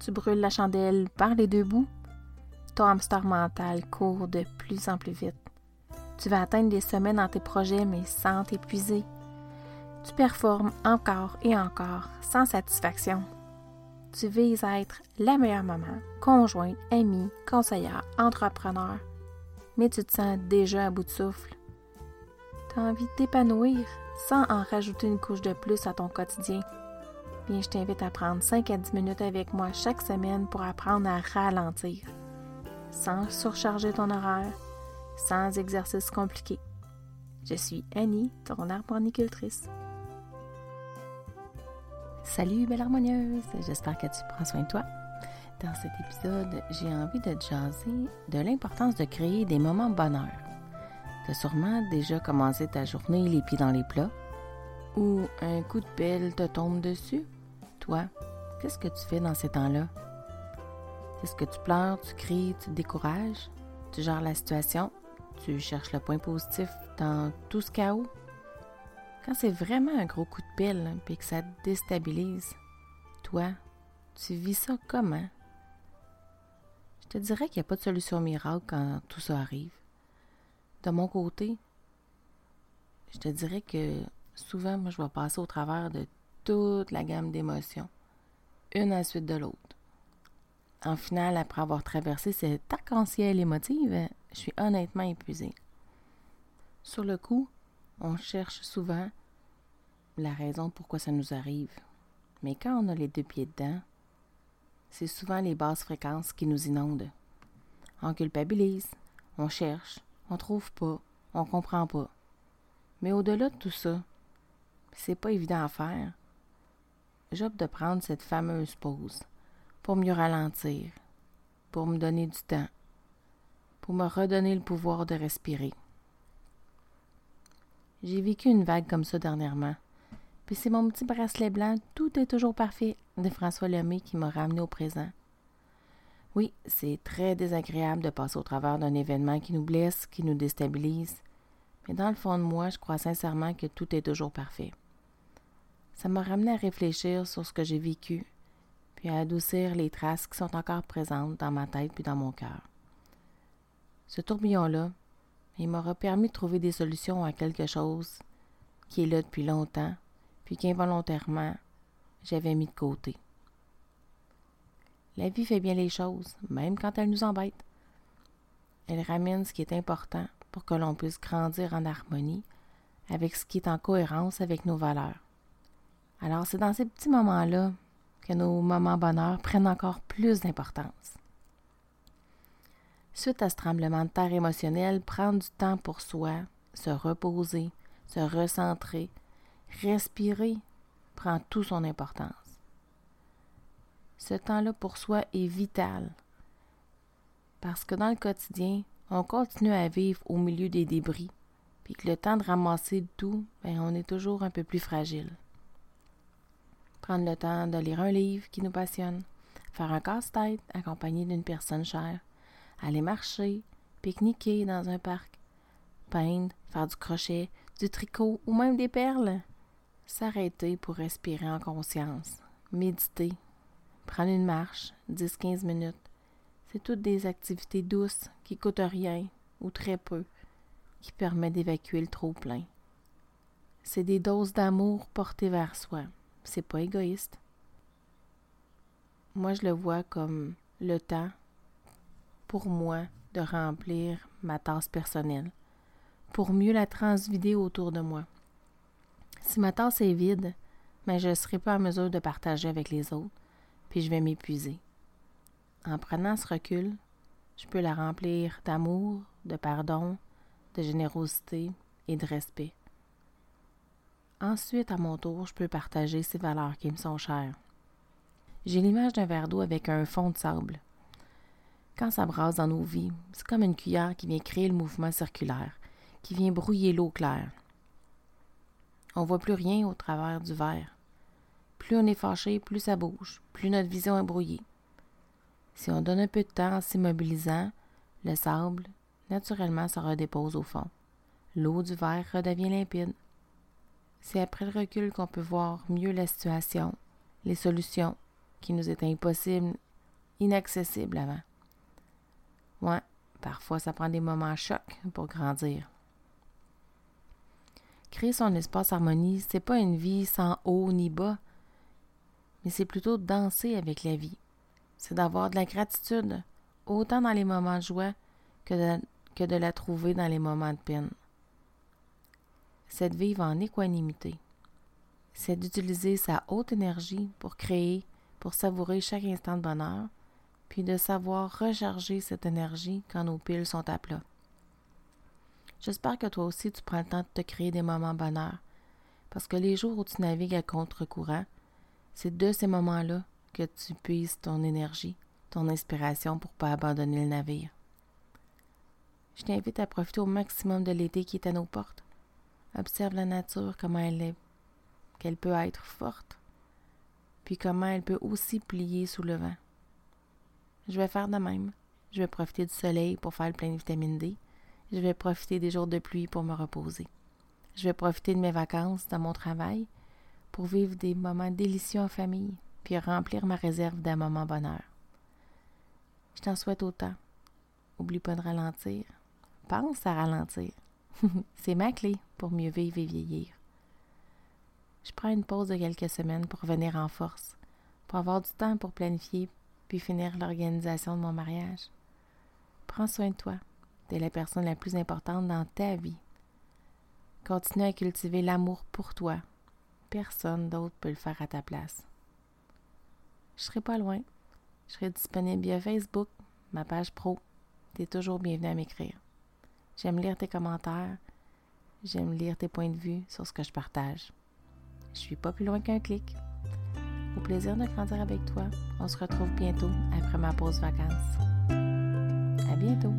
Tu brûles la chandelle par les deux bouts. Ton hamster mental court de plus en plus vite. Tu vas atteindre des sommets dans tes projets, mais sans t'épuiser. Tu performes encore et encore sans satisfaction. Tu vises à être la meilleure maman, conjointe, amie, conseillère, entrepreneur, mais tu te sens déjà à bout de souffle. Tu as envie de t'épanouir sans en rajouter une couche de plus à ton quotidien. Je t'invite à prendre 5 à 10 minutes avec moi chaque semaine pour apprendre à ralentir, sans surcharger ton horaire, sans exercice compliqué. Je suis Annie, ton arboricultrice. Salut belle harmonieuse, j'espère que tu prends soin de toi. Dans cet épisode, j'ai envie de te jaser de l'importance de créer des moments de bonheur. Tu as sûrement déjà commencé ta journée les pieds dans les plats ou un coup de pelle te tombe dessus? Qu'est-ce que tu fais dans ces temps-là? Est-ce que tu pleures, tu cries, tu décourages? Tu gères la situation? Tu cherches le point positif dans tout ce chaos? Quand c'est vraiment un gros coup de pelle et que ça déstabilise, toi, tu vis ça comment? Je te dirais qu'il n'y a pas de solution miracle quand tout ça arrive. De mon côté, je te dirais que souvent, moi, je vais passer au travers de toute la gamme d'émotions, une à suite de l'autre. En final, après avoir traversé cet arc-en-ciel émotive, je suis honnêtement épuisée. Sur le coup, on cherche souvent la raison pourquoi ça nous arrive. Mais quand on a les deux pieds dedans, c'est souvent les basses fréquences qui nous inondent. On culpabilise, on cherche, on trouve pas, on comprend pas. Mais au-delà de tout ça, c'est pas évident à faire. J'opte de prendre cette fameuse pause pour mieux ralentir, pour me donner du temps, pour me redonner le pouvoir de respirer. J'ai vécu une vague comme ça dernièrement. Puis c'est mon petit bracelet blanc, tout est toujours parfait, de François Lemay qui m'a ramené au présent. Oui, c'est très désagréable de passer au travers d'un événement qui nous blesse, qui nous déstabilise, mais dans le fond de moi, je crois sincèrement que tout est toujours parfait. Ça m'a ramené à réfléchir sur ce que j'ai vécu, puis à adoucir les traces qui sont encore présentes dans ma tête puis dans mon cœur. Ce tourbillon-là, il m'aura permis de trouver des solutions à quelque chose qui est là depuis longtemps, puis qu'involontairement, j'avais mis de côté. La vie fait bien les choses, même quand elle nous embête. Elle ramène ce qui est important pour que l'on puisse grandir en harmonie avec ce qui est en cohérence avec nos valeurs. Alors c'est dans ces petits moments-là que nos moments bonheur prennent encore plus d'importance. Suite à ce tremblement de terre émotionnel, prendre du temps pour soi, se reposer, se recentrer, respirer prend tout son importance. Ce temps-là pour soi est vital parce que dans le quotidien, on continue à vivre au milieu des débris, puis que le temps de ramasser tout, ben, on est toujours un peu plus fragile. Prendre le temps de lire un livre qui nous passionne, faire un casse-tête accompagné d'une personne chère, aller marcher, pique-niquer dans un parc, peindre, faire du crochet, du tricot ou même des perles. S'arrêter pour respirer en conscience, méditer, prendre une marche, 10-15 minutes. C'est toutes des activités douces qui coûtent rien ou très peu, qui permettent d'évacuer le trop-plein. C'est des doses d'amour portées vers soi. C'est pas égoïste. Moi, je le vois comme le temps pour moi de remplir ma tasse personnelle, pour mieux la transvider autour de moi. Si ma tasse est vide, mais ben, je ne serai pas en mesure de partager avec les autres, puis je vais m'épuiser. En prenant ce recul, je peux la remplir d'amour, de pardon, de générosité et de respect. Ensuite, à mon tour, je peux partager ces valeurs qui me sont chères. J'ai l'image d'un verre d'eau avec un fond de sable. Quand ça brasse dans nos vies, c'est comme une cuillère qui vient créer le mouvement circulaire, qui vient brouiller l'eau claire. On voit plus rien au travers du verre. Plus on est fâché, plus ça bouge, plus notre vision est brouillée. Si on donne un peu de temps en s'immobilisant, le sable, naturellement, se redépose au fond. L'eau du verre redevient limpide. C'est après le recul qu'on peut voir mieux la situation, les solutions qui nous étaient impossibles inaccessible avant. Ouais, parfois ça prend des moments chocs pour grandir. Créer son espace harmonie, c'est pas une vie sans haut ni bas, mais c'est plutôt danser avec la vie. C'est d'avoir de la gratitude, autant dans les moments de joie que de la trouver dans les moments de peine. C'est de vivre en équanimité. C'est d'utiliser sa haute énergie pour créer, pour savourer chaque instant de bonheur, puis de savoir recharger cette énergie quand nos piles sont à plat. J'espère que toi aussi tu prends le temps de te créer des moments bonheur, parce que les jours où tu navigues à contre-courant, c'est de ces moments-là que tu puisses ton énergie, ton inspiration pour pas abandonner le navire. Je t'invite à profiter au maximum de l'été qui est à nos portes. Observe la nature, comment elle est, qu'elle peut être forte, puis comment elle peut aussi plier sous le vent. Je vais faire de même. Je vais profiter du soleil pour faire le plein de vitamine D. Je vais profiter des jours de pluie pour me reposer. Je vais profiter de mes vacances dans mon travail pour vivre des moments délicieux en famille, puis remplir ma réserve d'un moment bonheur. Je t'en souhaite autant. Oublie pas de ralentir. Pense à ralentir. C'est ma clé pour mieux vivre et vieillir. Je prends une pause de quelques semaines pour revenir en force, pour avoir du temps pour planifier puis finir l'organisation de mon mariage. Prends soin de toi. Tu la personne la plus importante dans ta vie. Continue à cultiver l'amour pour toi. Personne d'autre peut le faire à ta place. Je serai pas loin. Je serai disponible via Facebook, ma page pro. Tu es toujours bienvenue à m'écrire. J'aime lire tes commentaires. J'aime lire tes points de vue sur ce que je partage. Je suis pas plus loin qu'un clic. Au plaisir de grandir avec toi. On se retrouve bientôt après ma pause vacances. À bientôt.